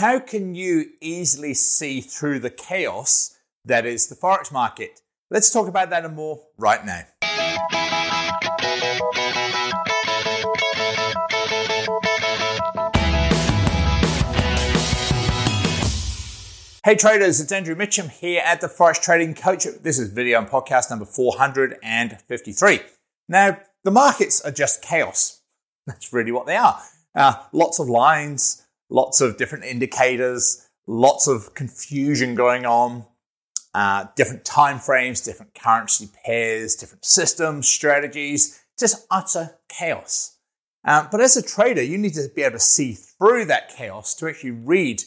how can you easily see through the chaos that is the Forex market? Let's talk about that and more right now. Hey traders, it's Andrew Mitchem here at the Forex Trading Coach. This is video and podcast number 453. Now, the markets are just chaos. That's really what they are. Uh, lots of lines, lots of different indicators, lots of confusion going on, uh, different time frames, different currency pairs, different systems, strategies, just utter chaos. Um, but as a trader, you need to be able to see through that chaos to actually read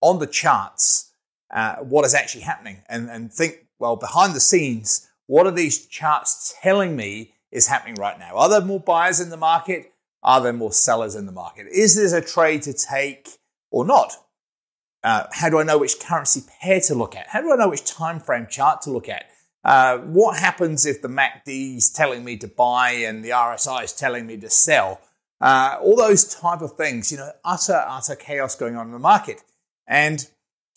on the charts uh, what is actually happening and, and think, well, behind the scenes, what are these charts telling me is happening right now? Are there more buyers in the market? Are there more sellers in the market? Is this a trade to take or not? Uh, how do I know which currency pair to look at? How do I know which time frame chart to look at? Uh, what happens if the MACD is telling me to buy and the RSI is telling me to sell? Uh, all those type of things, you know, utter, utter chaos going on in the market. And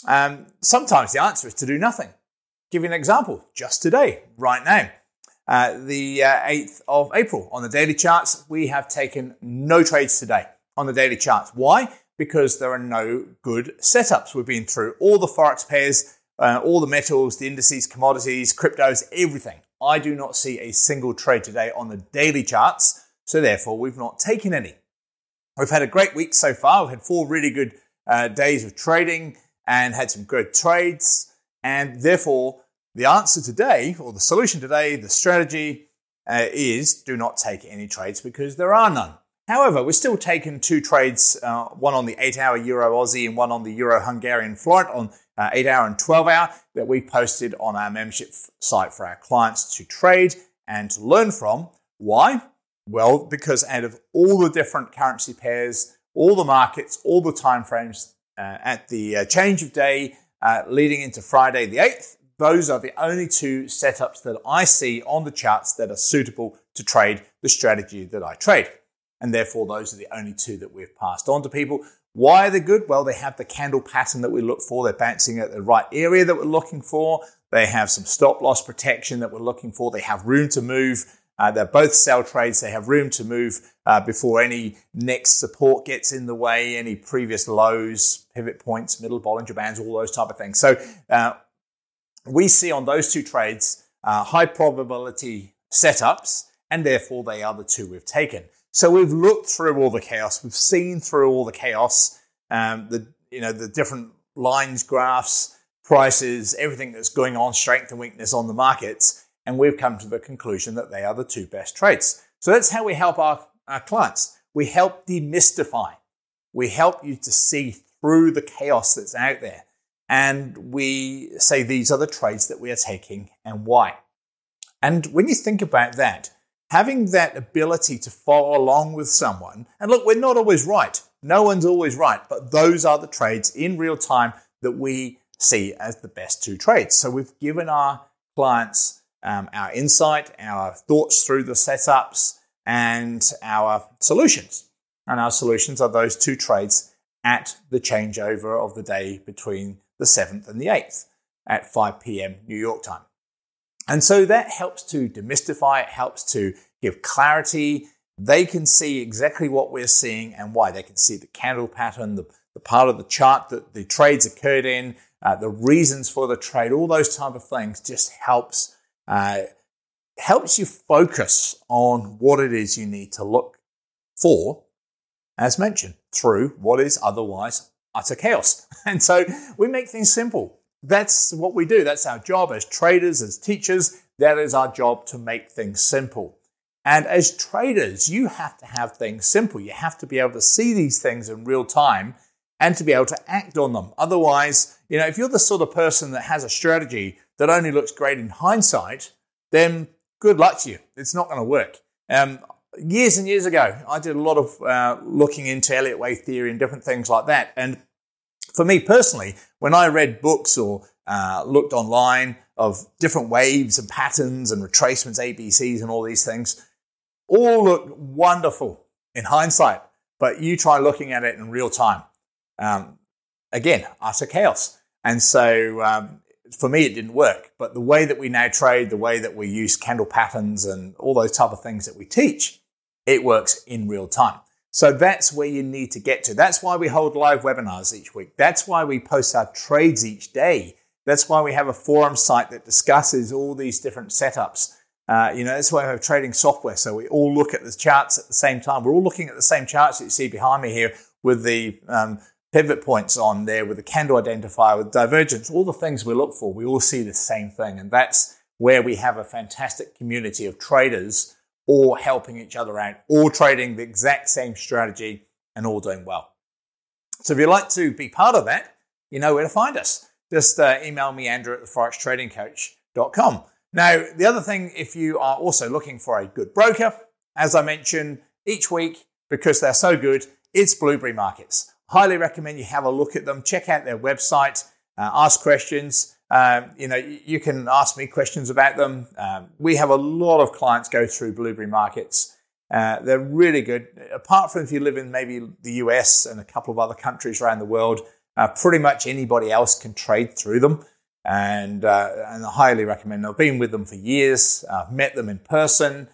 um, sometimes the answer is to do nothing. Give you an example. Just today, right now, uh, the uh, 8th of April, on the daily charts, we have taken no trades today on the daily charts. Why? Because there are no good setups. We've been through all the forex pairs, uh, all the metals, the indices, commodities, cryptos, everything. I do not see a single trade today on the daily charts, so therefore we've not taken any. We've had a great week so far. We've had four really good uh, days of trading and had some good trades. And therefore, the answer today, or the solution today, the strategy uh, is do not take any trades because there are none. However, we're still taking two trades, uh, one on the 8 hour Euro Aussie and one on the Euro Hungarian forint on uh, 8 hour and 12 hour that we posted on our membership site for our clients to trade and to learn from. Why? Well, because out of all the different currency pairs, all the markets, all the time frames, uh, at the uh, change of day uh, leading into Friday the 8th. Those are the only two setups that I see on the charts that are suitable to trade the strategy that I trade. And therefore, those are the only two that we've passed on to people. Why are they good? Well, they have the candle pattern that we look for. They're bouncing at the right area that we're looking for. They have some stop loss protection that we're looking for. They have room to move. Uh, they're both sell trades. They have room to move uh, before any next support gets in the way, any previous lows, pivot points, middle Bollinger Bands, all those type of things. So uh, we see on those two trades uh, high probability setups, and therefore they are the two we've taken. So we've looked through all the chaos. We've seen through all the chaos, um, the you know the different lines, graphs, prices, everything that's going on, strength and weakness on the markets and we've come to the conclusion that they are the two best trades. So that's how we help our, our clients. We help demystify. We help you to see through the chaos that's out there. And we say these are the trades that we are taking and why. And when you think about that, having that ability to follow along with someone, and look, we're not always right. No one's always right, but those are the trades in real time that we see as the best two trades. So we've given our clients um, our insight, our thoughts through the setups, and our solutions. And our solutions are those two trades at the changeover of the day between the 7th and the 8th at 5 p.m. New York time. And so that helps to demystify, it helps to give clarity. They can see exactly what we're seeing and why. They can see the candle pattern, the, the part of the chart that the trades occurred in, uh, the reasons for the trade, all those type of things just helps uh, helps you focus on what it is you need to look for, as mentioned, through what is otherwise utter chaos. And so we make things simple. That's what we do. That's our job as traders, as teachers. That is our job to make things simple. And as traders, you have to have things simple. You have to be able to see these things in real time and to be able to act on them. Otherwise, you know, if you're the sort of person that has a strategy that only looks great in hindsight, then good luck to you. It's not going to work. Um, years and years ago, I did a lot of uh, looking into Elliott wave theory and different things like that. And for me personally, when I read books or uh, looked online of different waves and patterns and retracements, ABCs, and all these things, all look wonderful in hindsight. But you try looking at it in real time. Um, again, utter chaos. And so um, for me, it didn't work. But the way that we now trade, the way that we use candle patterns and all those type of things that we teach, it works in real time. So that's where you need to get to. That's why we hold live webinars each week. That's why we post our trades each day. That's why we have a forum site that discusses all these different setups. Uh, you know, that's why we have trading software. So we all look at the charts at the same time. We're all looking at the same charts that you see behind me here with the um, pivot points on there, with the candle identifier, with divergence, all the things we look for. We all see the same thing. And that's where we have a fantastic community of traders all helping each other out, all trading the exact same strategy and all doing well. So if you'd like to be part of that, you know where to find us. Just uh, email me, Andrew at theforextradingcoach.com. Now, the other thing, if you are also looking for a good broker, as I mentioned each week, because they're so good, it's Blueberry Markets. Highly recommend you have a look at them. Check out their website, uh, ask questions. Um, you know, you can ask me questions about them. Um, we have a lot of clients go through Blueberry Markets. Uh, they're really good. Apart from if you live in maybe the US and a couple of other countries around the world, uh, pretty much anybody else can trade through them and, uh, and I highly recommend. them. I've been with them for years, I've met them in person,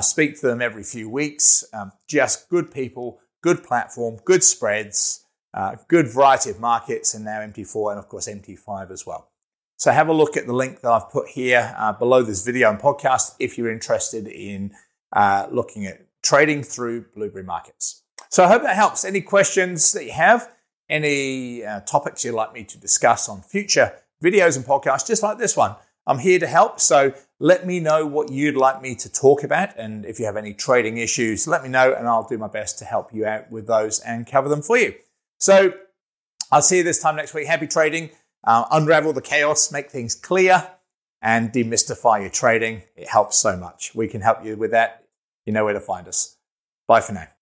speak to them every few weeks. Um, just good people, good platform, good spreads, uh, good variety of markets, and now MT4 and of course MT5 as well. So have a look at the link that I've put here uh, below this video and podcast if you're interested in uh, looking at trading through Blueberry Markets. So I hope that helps. Any questions that you have, any uh, topics you'd like me to discuss on future videos and podcasts just like this one. I'm here to help. So let me know what you'd like me to talk about. And if you have any trading issues, let me know and I'll do my best to help you out with those and cover them for you. So I'll see you this time next week. Happy trading. Uh, unravel the chaos, make things clear, and demystify your trading. It helps so much. We can help you with that. You know where to find us. Bye for now.